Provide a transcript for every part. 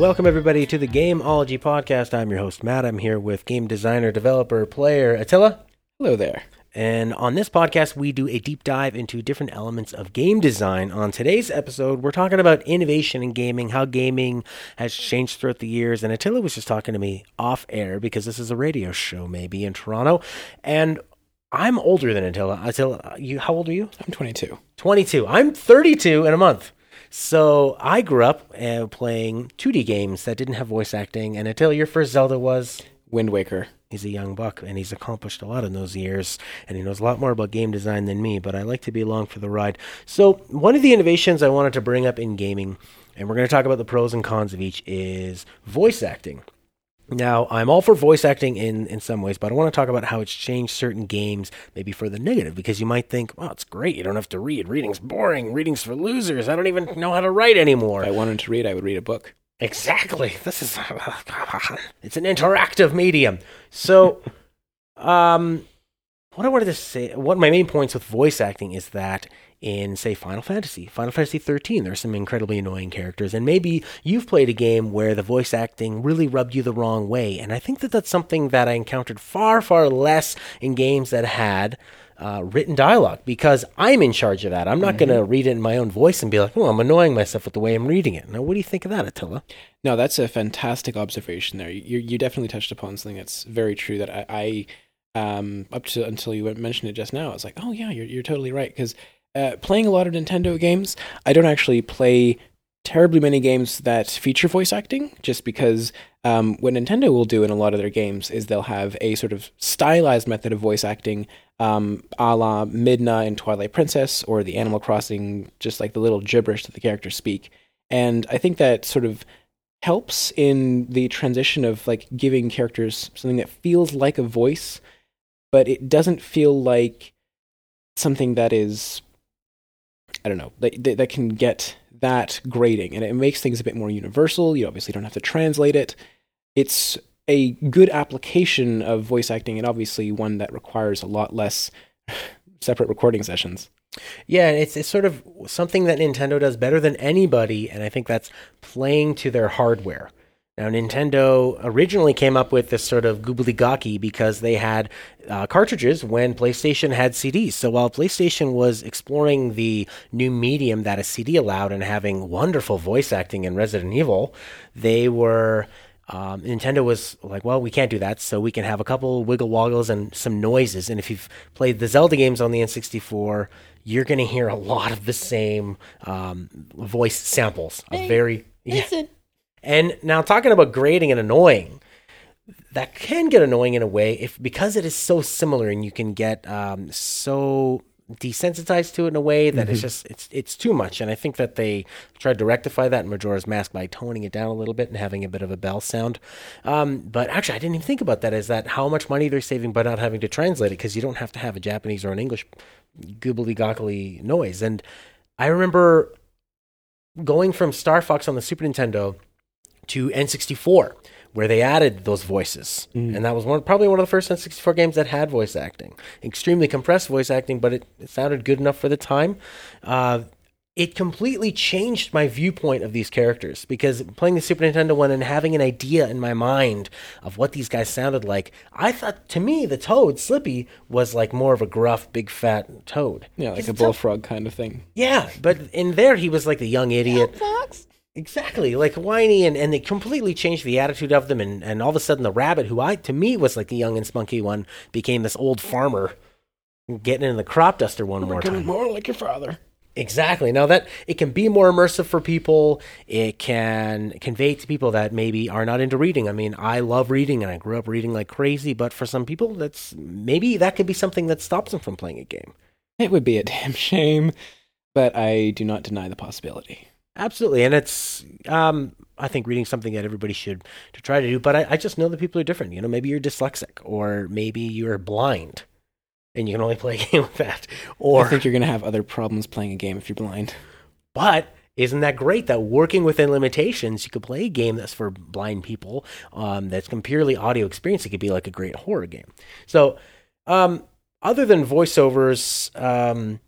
Welcome, everybody, to the Gameology Podcast. I'm your host, Matt. I'm here with game designer, developer, player Attila. Hello there. And on this podcast, we do a deep dive into different elements of game design. On today's episode, we're talking about innovation in gaming, how gaming has changed throughout the years. And Attila was just talking to me off air because this is a radio show, maybe in Toronto. And I'm older than Attila. Attila, you, how old are you? I'm 22. 22. I'm 32 in a month. So I grew up uh, playing 2D games that didn't have voice acting. And until your first Zelda was Wind Waker. He's a young buck and he's accomplished a lot in those years and he knows a lot more about game design than me, but I like to be along for the ride. So, one of the innovations I wanted to bring up in gaming, and we're going to talk about the pros and cons of each, is voice acting. Now, I'm all for voice acting in, in some ways, but I want to talk about how it's changed certain games, maybe for the negative, because you might think, well, it's great. You don't have to read. Reading's boring. Reading's for losers. I don't even know how to write anymore. If I wanted to read, I would read a book. Exactly. This is it's an interactive medium. So, um, what I wanted to say, one of my main points with voice acting is that in say Final Fantasy, Final Fantasy 13, there's some incredibly annoying characters, and maybe you've played a game where the voice acting really rubbed you the wrong way, and I think that that's something that I encountered far, far less in games that had uh, written dialogue because I'm in charge of that. I'm not mm-hmm. going to read it in my own voice and be like, oh, I'm annoying myself with the way I'm reading it. Now, what do you think of that, Attila? No, that's a fantastic observation there. You, you definitely touched upon something that's very true that I, I um, up to until you mentioned it just now, I was like, oh, yeah, you're, you're totally right. Because uh, playing a lot of Nintendo games, I don't actually play terribly many games that feature voice acting just because um, what Nintendo will do in a lot of their games is they'll have a sort of stylized method of voice acting, um, a la Midna in Twilight Princess or the Animal Crossing, just like the little gibberish that the characters speak. And I think that sort of helps in the transition of like giving characters something that feels like a voice, but it doesn't feel like something that is, I don't know, that, that can get that grading and it makes things a bit more universal. You obviously don't have to translate it. It's a good application of voice acting and obviously one that requires a lot less separate recording sessions. Yeah, it's it's sort of something that Nintendo does better than anybody, and I think that's playing to their hardware. Now, Nintendo originally came up with this sort of gobbledygook because they had uh, cartridges when PlayStation had CDs. So while PlayStation was exploring the new medium that a CD allowed and having wonderful voice acting in Resident Evil, they were. Um, Nintendo was like, well, we can't do that, so we can have a couple wiggle woggles and some noises. And if you've played the Zelda games on the N64, you're going to hear a lot of the same um, voice samples. Hey, very listen. And now talking about grading and annoying, that can get annoying in a way if because it is so similar and you can get um, so desensitized to it in a way that mm-hmm. it's just it's it's too much. And I think that they tried to rectify that in Majora's Mask by toning it down a little bit and having a bit of a bell sound. Um, but actually, I didn't even think about that. Is that how much money they're saving by not having to translate it because you don't have to have a Japanese or an English goobly goggly noise. And I remember going from Star Fox on the Super Nintendo to N64, where they added those voices. Mm. And that was one, probably one of the first N64 games that had voice acting. Extremely compressed voice acting, but it, it sounded good enough for the time. Uh, it completely changed my viewpoint of these characters because playing the Super Nintendo one and having an idea in my mind of what these guys sounded like, I thought to me the Toad Slippy was like more of a gruff, big fat Toad. Yeah, like a bullfrog kind of thing. Yeah, but in there he was like the young idiot. Exactly, like whiny, and, and they completely changed the attitude of them, and, and all of a sudden the rabbit, who I to me was like the young and spunky one, became this old farmer getting in the crop duster one oh more time. More like your father. Exactly. Now that it can be more immersive for people, it can convey to people that maybe are not into reading. I mean, I love reading and I grew up reading like crazy, but for some people, that's maybe that could be something that stops them from playing a game. It would be a damn shame, but I do not deny the possibility. Absolutely, and it's um, I think reading something that everybody should to try to do. But I, I just know that people are different. You know, maybe you're dyslexic, or maybe you're blind, and you can only play a game with that. Or I think you're going to have other problems playing a game if you're blind. But isn't that great that working within limitations, you could play a game that's for blind people, um, that's purely audio experience. It could be like a great horror game. So, um, other than voiceovers, um,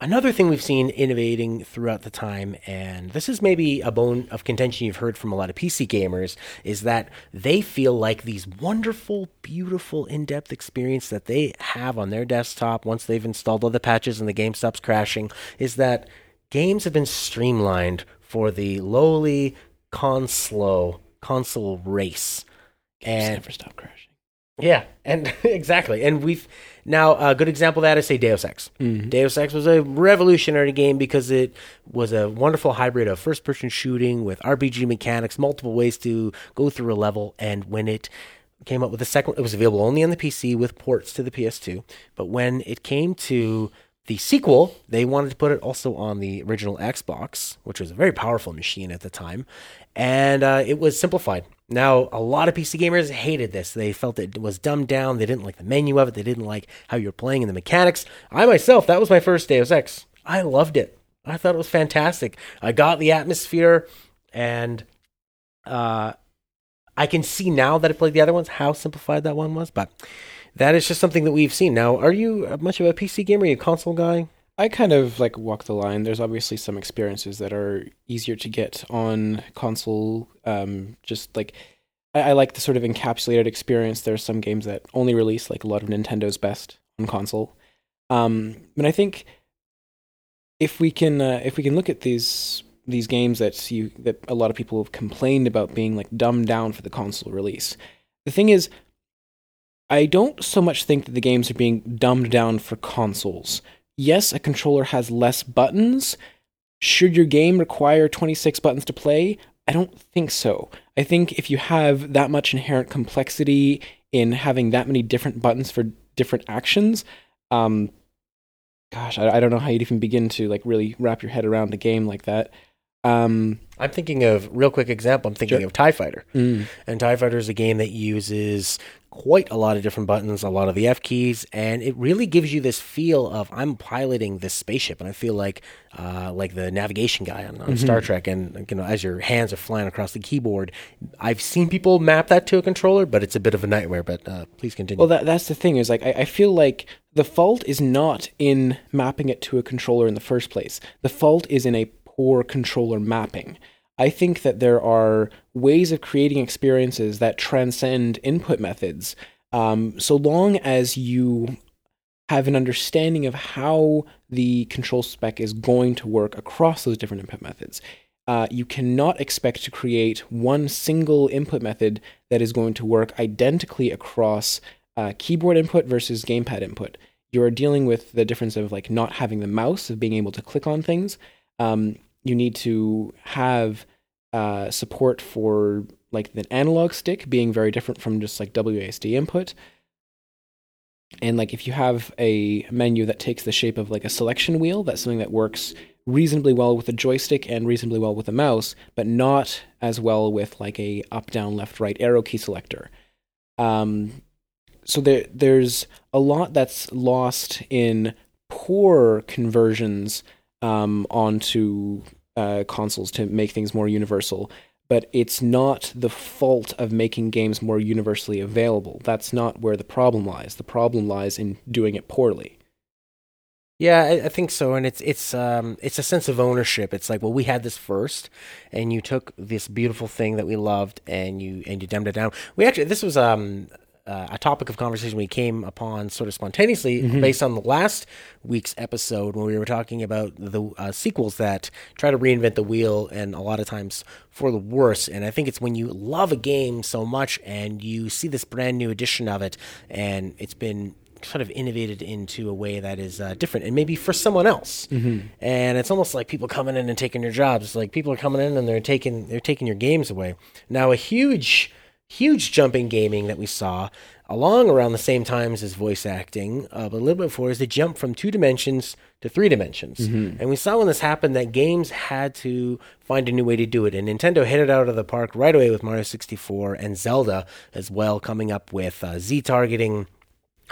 another thing we've seen innovating throughout the time, and this is maybe a bone of contention you've heard from a lot of PC gamers, is that they feel like these wonderful, beautiful, in depth experience that they have on their desktop once they've installed all the patches and the game stops crashing, is that games have been streamlined for the lowly console console race. and never stop crashing. Yeah, and exactly. And we've now a good example of that is say Deus Ex. Mm-hmm. Deus Ex was a revolutionary game because it was a wonderful hybrid of first person shooting with RPG mechanics, multiple ways to go through a level, and when it came up with the second it was available only on the PC with ports to the PS2. But when it came to the sequel, they wanted to put it also on the original Xbox, which was a very powerful machine at the time, and uh, it was simplified. Now, a lot of PC gamers hated this. They felt it was dumbed down. They didn't like the menu of it. They didn't like how you were playing and the mechanics. I myself, that was my first Deus Ex. I loved it. I thought it was fantastic. I got the atmosphere, and uh, I can see now that I played the other ones how simplified that one was. But that is just something that we've seen. Now, are you much of a PC gamer? Are you a console guy? I kind of like walk the line. There's obviously some experiences that are easier to get on console. Um, just like I, I like the sort of encapsulated experience. There are some games that only release like a lot of Nintendo's best on console. Um, but I think if we can uh, if we can look at these these games that you that a lot of people have complained about being like dumbed down for the console release. The thing is, I don't so much think that the games are being dumbed down for consoles. Yes, a controller has less buttons. Should your game require 26 buttons to play? I don't think so. I think if you have that much inherent complexity in having that many different buttons for different actions, um, gosh, I, I don't know how you'd even begin to like really wrap your head around a game like that. Um, I'm thinking of real quick example. I'm thinking Sure. of Tie Fighter, mm, and Tie Fighter is a game that uses quite a lot of different buttons, a lot of the F keys, and it really gives you this feel of I'm piloting this spaceship, and I feel like uh, like the navigation guy on, on Star Trek, and you know as your hands are flying across the keyboard. I've seen people map that to a controller, but it's a bit of a nightmare. But uh, please continue. Well, that that's the thing is like I, I feel like the fault is not in mapping it to a controller in the first place. The fault is in a poor controller mapping. I think that there are ways of creating experiences that transcend input methods, um, so long as you have an understanding of how the control spec is going to work across those different input methods. Uh, you cannot expect to create one single input method that is going to work identically across uh, keyboard input versus gamepad input. You are dealing with the difference of like not having the mouse, of being able to click on things. Um, you need to have uh, support for like the analog stick being very different from just like WASD input. And like if you have a menu that takes the shape of like a selection wheel, that's something that works reasonably well with a joystick and reasonably well with a mouse, but not as well with like a up, down, left, right arrow key selector. Um, so there, there's a lot that's lost in poor conversions um, onto uh, consoles to make things more universal. But it's not the fault of making games more universally available. That's not where the problem lies. The problem lies in doing it poorly. Yeah, I, I think so, and it's it's um it's a sense of ownership. It's like, well, we had this first, and you took this beautiful thing that we loved, and you and you dumbed it down. We actually this was um uh, a topic of conversation we came upon sort of spontaneously based on the last week's episode when we were talking about the uh, sequels that try to reinvent the wheel and a lot of times for the worse. And I think it's when you love a game so much and you see this brand new edition of it, and it's been sort of innovated into a way that is uh, different and maybe for someone else. And it's almost like people coming in and taking your jobs. It's like people are coming in and they're taking they're taking your games away. Now a huge huge jump in gaming that we saw along around the same times as voice acting, uh, but a little bit before is the jump from two dimensions to three dimensions. And we saw when this happened that games had to find a new way to do it. And Nintendo hit it out of the park right away with Mario 64 and Zelda as well, coming up with uh, Z targeting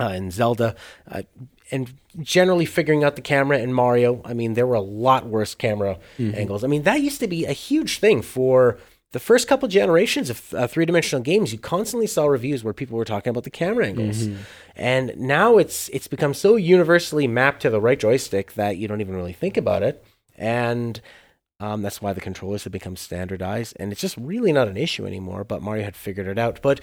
uh, and Zelda, uh, and generally figuring out the camera in Mario. I mean, there were a lot worse camera angles. I mean, that used to be a huge thing for the first couple generations of uh, three dimensional games, you constantly saw reviews where people were talking about the camera angles, and now it's it's become so universally mapped to the right joystick that you don't even really think about it, and um, that's why the controllers have become standardized, and it's just really not an issue anymore. But Mario had figured it out, but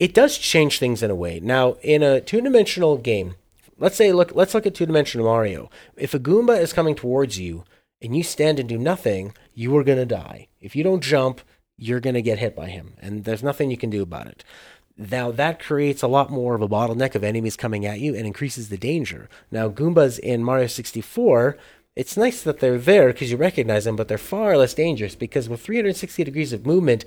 it does change things in a way. Now, in a two dimensional game, let's say look let's look at two dimensional Mario. If a Goomba is coming towards you and you stand and do nothing, you are gonna die. If you don't jump, you're gonna get hit by him, and there's nothing you can do about it. Now that creates a lot more of a bottleneck of enemies coming at you and increases the danger. Now Goombas in Mario 64, it's nice that they're there because you recognize them, but they're far less dangerous because with 360 degrees of movement,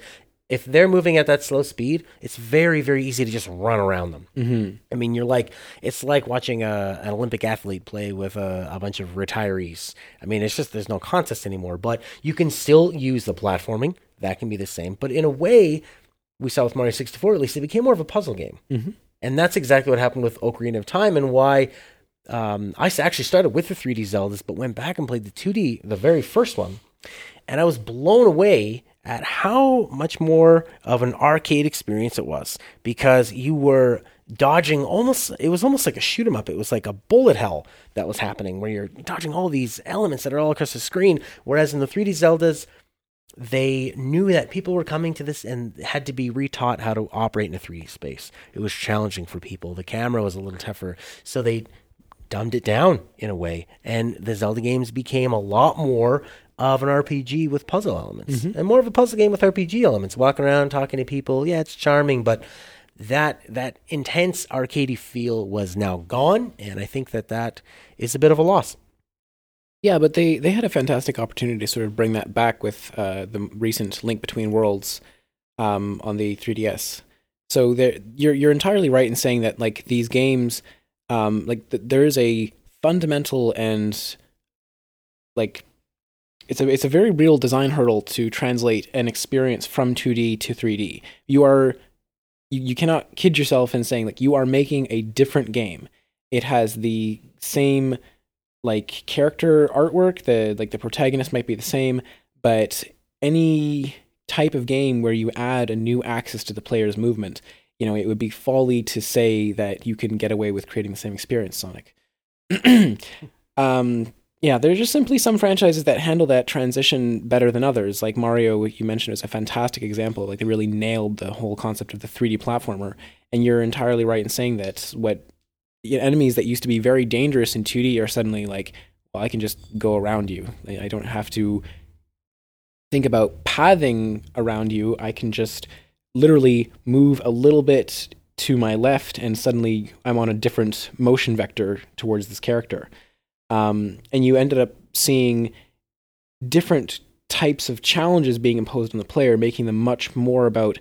if they're moving at that slow speed, it's very, very easy to just run around them. Mm-hmm. I mean, you're like, it's like watching a, an Olympic athlete play with a, a bunch of retirees. I mean, it's just, there's no contest anymore, but you can still use the platforming. That can be the same. But in a way, we saw with Mario 64, at least, it became more of a puzzle game. Mm-hmm. And that's exactly what happened with Ocarina of Time and why um, I actually started with the 3D Zeldas, but went back and played the 2D, the very first one. And I was blown away at how much more of an arcade experience it was because you were dodging almost it was almost like a shoot 'em up it was like a bullet hell that was happening where you're dodging all these elements that are all across the screen whereas in the 3D Zeldas they knew that people were coming to this and had to be retaught how to operate in a 3D space. It was challenging for people. The camera was a little tougher, so they dumbed it down in a way. And the Zelda games became a lot more of an RPG with puzzle elements and more of a puzzle game with RPG elements. Walking around, talking to people, yeah, it's charming, but that that intense arcadey feel was now gone, and I think that that is a bit of a loss. Yeah, but they, they had a fantastic opportunity to sort of bring that back with uh, the recent Link Between Worlds um, on the 3DS. So there, you're you're entirely right in saying that like these games, um, like th- there is a fundamental and like it's a it's a very real design hurdle to translate an experience from 2D to 3D. You are you, you cannot kid yourself in saying like you are making a different game. It has the same like character artwork the like the protagonist might be the same but any type of game where you add a new axis to the player's movement you know it would be folly to say that you can get away with creating the same experience sonic um yeah there's just simply some franchises that handle that transition better than others like mario you mentioned is a fantastic example like they really nailed the whole concept of the 3d platformer and you're entirely right in saying that what you know, enemies that used to be very dangerous in 2D are suddenly like, well, I can just go around you. I I don't have to think about pathing around you. I can just literally move a little bit to my left, and suddenly I'm on a different motion vector towards this character. Um, and you ended up seeing different types of challenges being imposed on the player, making them much more about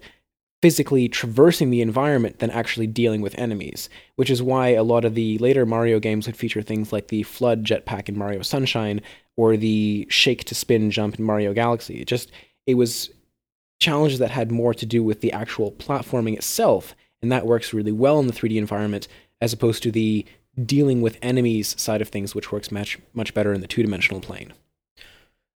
physically traversing the environment than actually dealing with enemies, which is why a lot of the later Mario games would feature things like the FLUDD jetpack in Mario Sunshine or the shake to spin jump in Mario Galaxy. It just it was challenges that had more to do with the actual platforming itself, and that works really well in the 3D environment as opposed to the dealing with enemies side of things, which works much much better in the two dimensional plane.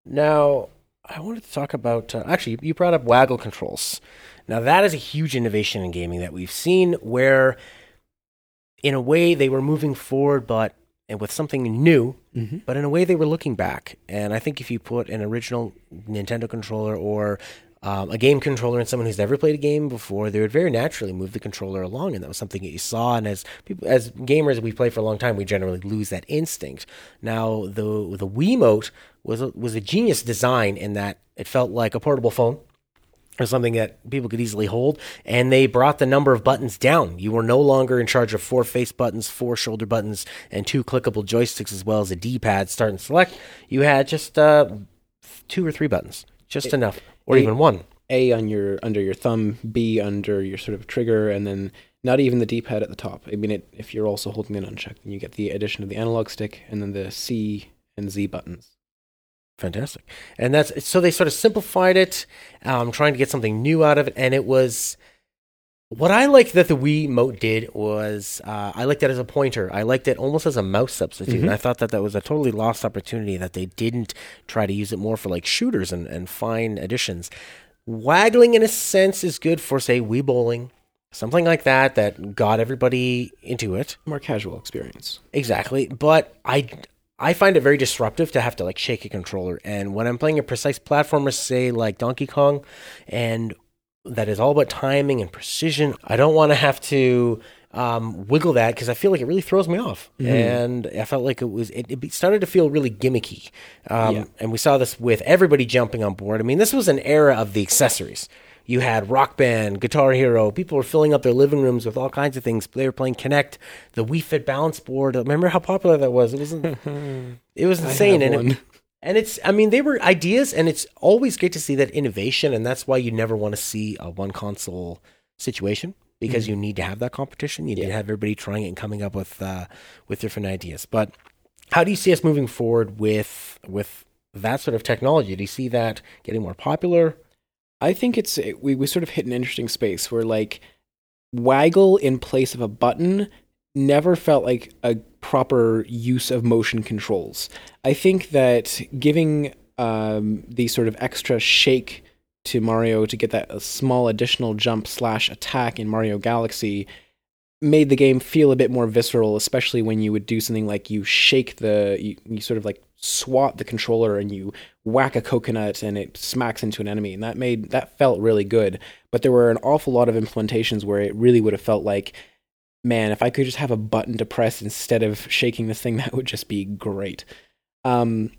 Now, I wanted to talk about uh, actually, you brought up waggle controls. Now, that is a huge innovation in gaming that we've seen where, in a way, they were moving forward, but and with something new, Mm-hmm. but in a way, they were looking back. And I think if you put an original Nintendo controller or um, a game controller and someone who's never played a game before, they would very naturally move the controller along, and that was something that you saw. And as people, as gamers, we play for a long time, we generally lose that instinct. Now, the the Wiimote was a, was a genius design in that it felt like a portable phone or something that people could easily hold. And they brought the number of buttons down. You were no longer in charge of four face buttons, four shoulder buttons, and two clickable joysticks, as well as a D pad, start and select. You had just uh, two or three buttons, just enough, or it- even one. A on your under your thumb, B under your sort of trigger, and then not even the D-pad at the top. I mean, it, if you're also holding the nunchuck, then you get the addition of the analog stick and then the C and Z buttons. Fantastic. And that's so they sort of simplified it, um, trying to get something new out of it. And it was what I liked that the Wii Mote did was uh, I liked it as a pointer. I liked it almost as a mouse substitute. And I thought that that was a totally lost opportunity that they didn't try to use it more for like shooters and, and fine additions. waggling in a sense is good for say Wii bowling, something like that that got everybody into it. More casual experience. Exactly, but I I find it very disruptive to have to like shake a controller. And when I'm playing a precise platformer, say like Donkey Kong, and that is all about timing and precision, I don't want to have to um, wiggle that because I feel like it really throws me off. Mm-hmm. And I felt like it was it, it started to feel really gimmicky. Um, Yeah. And we saw this with everybody jumping on board. I mean, this was an era of the accessories. You had Rock Band, Guitar Hero. People were filling up their living rooms with all kinds of things. They were playing Kinect, the Wii Fit balance board. Remember how popular that was? It was it was insane. And it. And it's I mean they were ideas, and it's always great to see that innovation, and that's why you never want to see a one console situation because you need to have that competition. You need to have everybody trying it and coming up with uh, with different ideas. But how do you see us moving forward with with that sort of technology? Do you see that getting more popular? I think it's it- we we sort of hit an interesting space where like waggle in place of a button never felt like a proper use of motion controls. I think that giving um, the sort of extra shake to Mario to get that small additional jump slash attack in Mario Galaxy made the game feel a bit more visceral, especially when you would do something like you shake the you, you sort of like swat the controller and you whack a coconut and it smacks into an enemy and that made that felt really good but there were an awful lot of implementations where it really would have felt like man if i could just have a button to press instead of shaking this thing that would just be great. Um,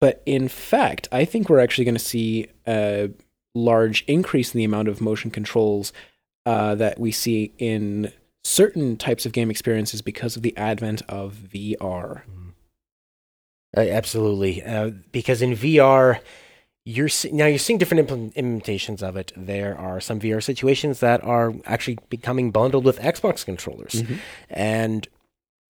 but in fact i think we're actually going to see a large increase in the amount of motion controls uh, that we see in certain types of game experiences because of the advent of vr Uh, absolutely, uh, because in VR, you're now you're seeing different implement- implementations of it. There are some VR situations that are actually becoming bundled with Xbox controllers, and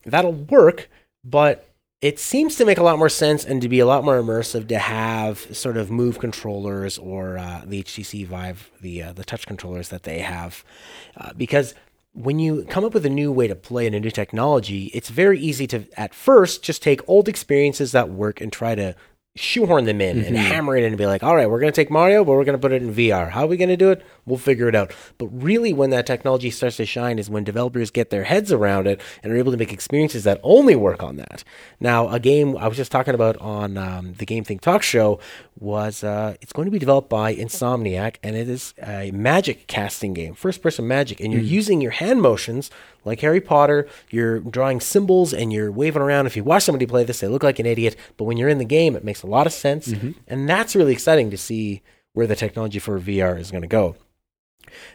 that'll work. But it seems to make a lot more sense and to be a lot more immersive to have sort of move controllers or uh, the HTC Vive, the uh, the touch controllers that they have, uh, because when you come up with a new way to play and a new technology, it's very easy to at first just take old experiences that work and try to shoehorn them in and hammer it in and be like, all right, we're going to take Mario, but we're going to put it in VR. How are we going to do it? We'll figure it out. But really, when that technology starts to shine is when developers get their heads around it and are able to make experiences that only work on that. Now, a game I was just talking about on um, the Game Think Talk show was uh, it's going to be developed by Insomniac, and it is a magic casting game, first person magic, and you're using your hand motions like Harry Potter. You're drawing symbols and you're waving around. If you watch somebody play this, they look like an idiot, but when you're in the game, it makes a lot of sense, and that's really exciting to see where the technology for VR is going to go.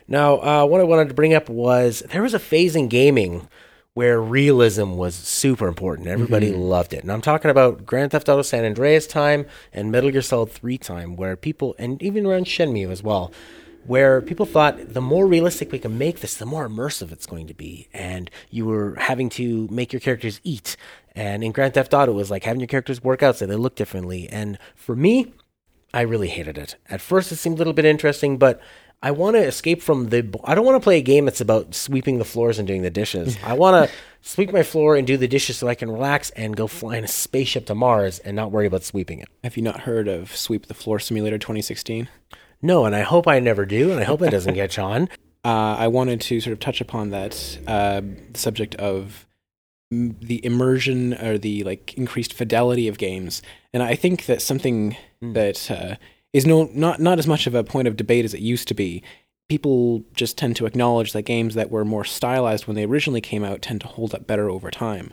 Now, uh, what I wanted to bring up was there was a phase in gaming where realism was super important. Everybody loved it. And I'm talking about Grand Theft Auto San Andreas time and Metal Gear Solid 3 time, where people, and even around Shenmue as well, where people thought the more realistic we can make this, the more immersive it's going to be. And you were having to make your characters eat. And in Grand Theft Auto, it was like having your characters work out so they look differently. And for me, I really hated it. At first, it seemed a little bit interesting, but I want to escape from the. I don't want to play a game that's about sweeping the floors and doing the dishes. I want to sweep my floor and do the dishes so I can relax and go fly in a spaceship to Mars and not worry about sweeping it. have you not heard of sweep the floor simulator 2016 No, and I hope I never do, and I hope it doesn't catch on. uh, I wanted to sort of touch upon that uh, subject of m- the immersion or the like increased fidelity of games, and I think that something that uh, is no not not as much of a point of debate as it used to be. People just tend to acknowledge that games that were more stylized when they originally came out tend to hold up better over time,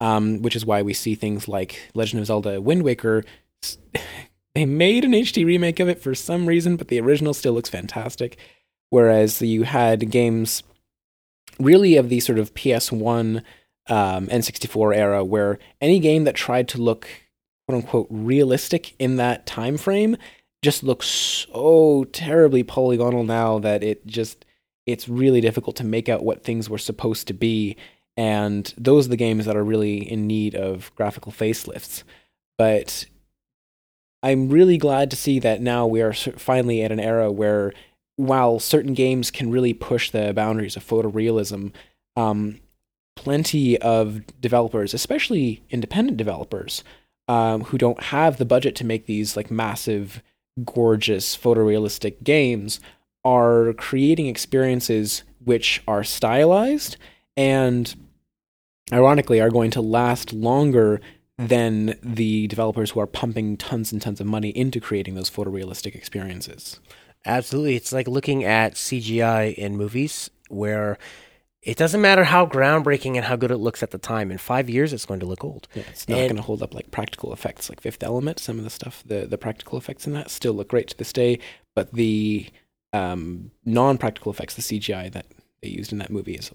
um, which is why we see things like Legend of Zelda: Wind Waker. They made an HD remake of it for some reason, but the original still looks fantastic. Whereas you had games really of the sort of PS1 um, N64 era where any game that tried to look quote unquote realistic in that time frame just looks so terribly polygonal now that it just it's really difficult to make out what things were supposed to be. And those are the games that are really in need of graphical facelifts. But I'm really glad to see that now we are finally at an era where, while certain games can really push the boundaries of photorealism, um, plenty of developers, especially independent developers, um, who don't have the budget to make these like massive gorgeous photorealistic games are creating experiences which are stylized and ironically are going to last longer than the developers who are pumping tons and tons of money into creating those photorealistic experiences. Absolutely. It's like looking at CGI in movies where it doesn't matter how groundbreaking and how good it looks at the time. In five years, it's going to look old. Yeah, it's not going to hold up like practical effects, like Fifth Element. Some of the stuff, the the practical effects in that still look great to this day, but the um, non-practical effects, the CGI that they used in that movie, is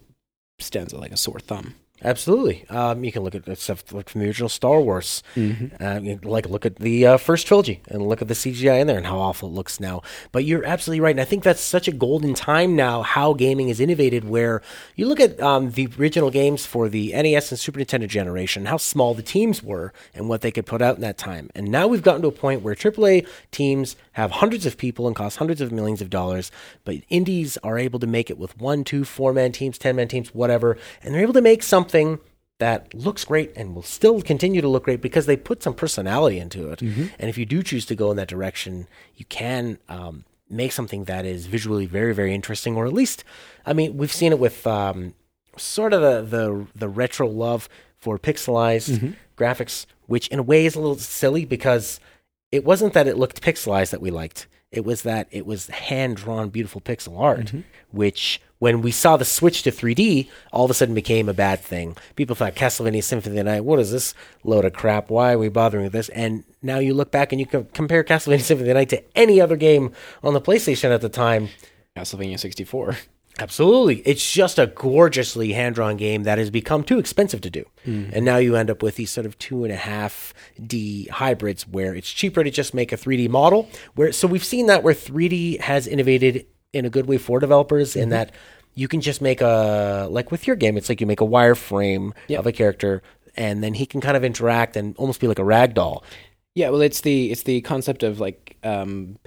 stands like a sore thumb. Absolutely. Um, you can look at stuff like from the original Star Wars. Mm-hmm. Uh, like look at the uh, first trilogy and look at the CGI in there and how awful it looks now. But you're absolutely right, and I think that's such a golden time now. How gaming is innovated, where you look at um, the original games for the NES and Super Nintendo generation, how small the teams were and what they could put out in that time. And now we've gotten to a point where AAA teams have hundreds of people and cost hundreds of millions of dollars, but indies are able to make it with one, two, four man teams, ten man teams, whatever, and they're able to make something something that looks great and will still continue to look great because they put some personality into it. Mm-hmm. And if you do choose to go in that direction, you can um, make something that is visually very, very interesting, or at least, I mean, we've seen it with um, sort of the, the, the retro love for pixelized mm-hmm. graphics, which in a way is a little silly because it wasn't that it looked pixelized that we liked. It was that it was hand drawn, beautiful pixel art, mm-hmm. which when we saw the switch to 3D, all of a sudden became a bad thing. People thought Castlevania Symphony of the Night, what is this load of crap? Why are we bothering with this? And now you look back and you can compare Castlevania Symphony of the Night to any other game on the PlayStation at the time. Castlevania 64. Absolutely. It's just a gorgeously hand drawn game that has become too expensive to do. Mm. And now you end up with these sort of two and a half D hybrids where it's cheaper to just make a 3D model. Where so we've seen that where 3D has innovated in a good way for developers mm-hmm. in that you can just make a like with your game, it's like you make a wireframe yep. of a character and then he can kind of interact and almost be like a rag doll. Yeah, well it's the it's the concept of like um,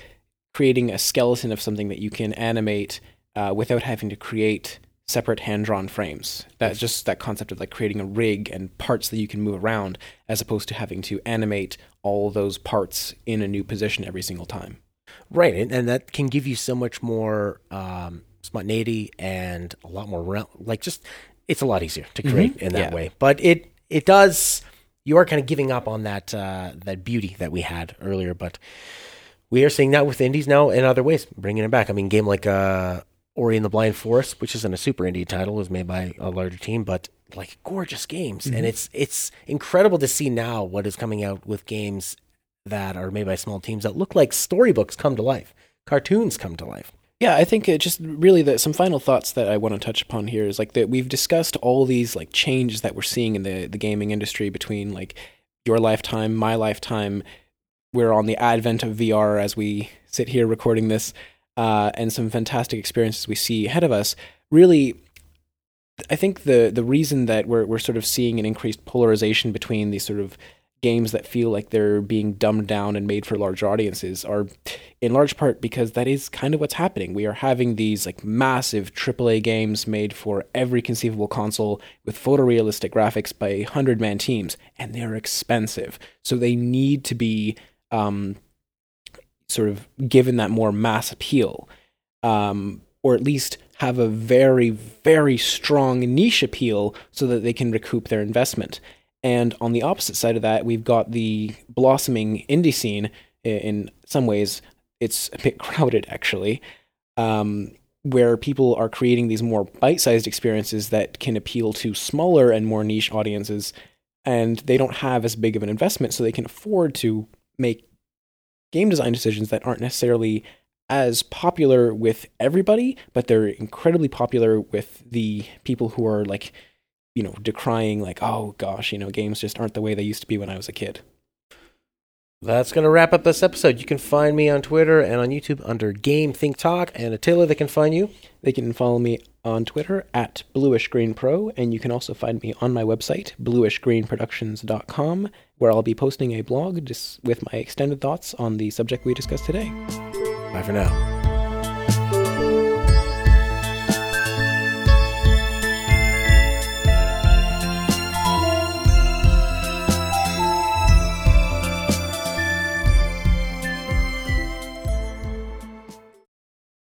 creating a skeleton of something that you can animate uh, without having to create separate hand-drawn frames. That's just that concept of like creating a rig and parts that you can move around, as opposed to having to animate all those parts in a new position every single time. Right, and, and that can give you so much more um, spontaneity and a lot more like just it's a lot easier to create mm-hmm. in that yeah. way. But it it does you are kind of giving up on that uh, that beauty that we had earlier, but we are seeing that with indies now in other ways, bringing it back. I mean, game like uh, Ori and the Blind Forest, which isn't a super indie title, was made by a larger team, but like gorgeous games, mm-hmm. and it's it's incredible to see now what is coming out with games that are made by small teams that look like storybooks come to life, cartoons come to life. Yeah, I think it just really that some final thoughts that I want to touch upon here is like that we've discussed all these like changes that we're seeing in the the gaming industry between like your lifetime, my lifetime. We're on the advent of VR as we sit here recording this uh, and some fantastic experiences we see ahead of us. Really, I think the the reason that we're we're sort of seeing an increased polarization between these sort of games that feel like they're being dumbed down and made for larger audiences are in large part because that is kind of what's happening. We are having these like massive AAA games made for every conceivable console with photorealistic graphics by hundred man teams, and they're expensive. So they need to be um, sort of given that more mass appeal, um, or at least have a very, very strong niche appeal so that they can recoup their investment. And on the opposite side of that, we've got the blossoming indie scene. In some ways, it's a bit crowded, actually, um, where people are creating these more bite sized experiences that can appeal to smaller and more niche audiences. And they don't have as big of an investment, so they can afford to make game design decisions that aren't necessarily as popular with everybody, but they're incredibly popular with the people who are like, you know, decrying like, oh gosh, you know, games just aren't the way they used to be when I was a kid. That's going to wrap up this episode. You can find me on Twitter and on YouTube under Game Think Talk. And Attila, they can find you. They can follow me on Twitter at bluishgreenpro, and you can also find me on my website, bluishgreenproductions.com, where I'll be posting a blog just with my extended thoughts on the subject we discussed today. Bye for now.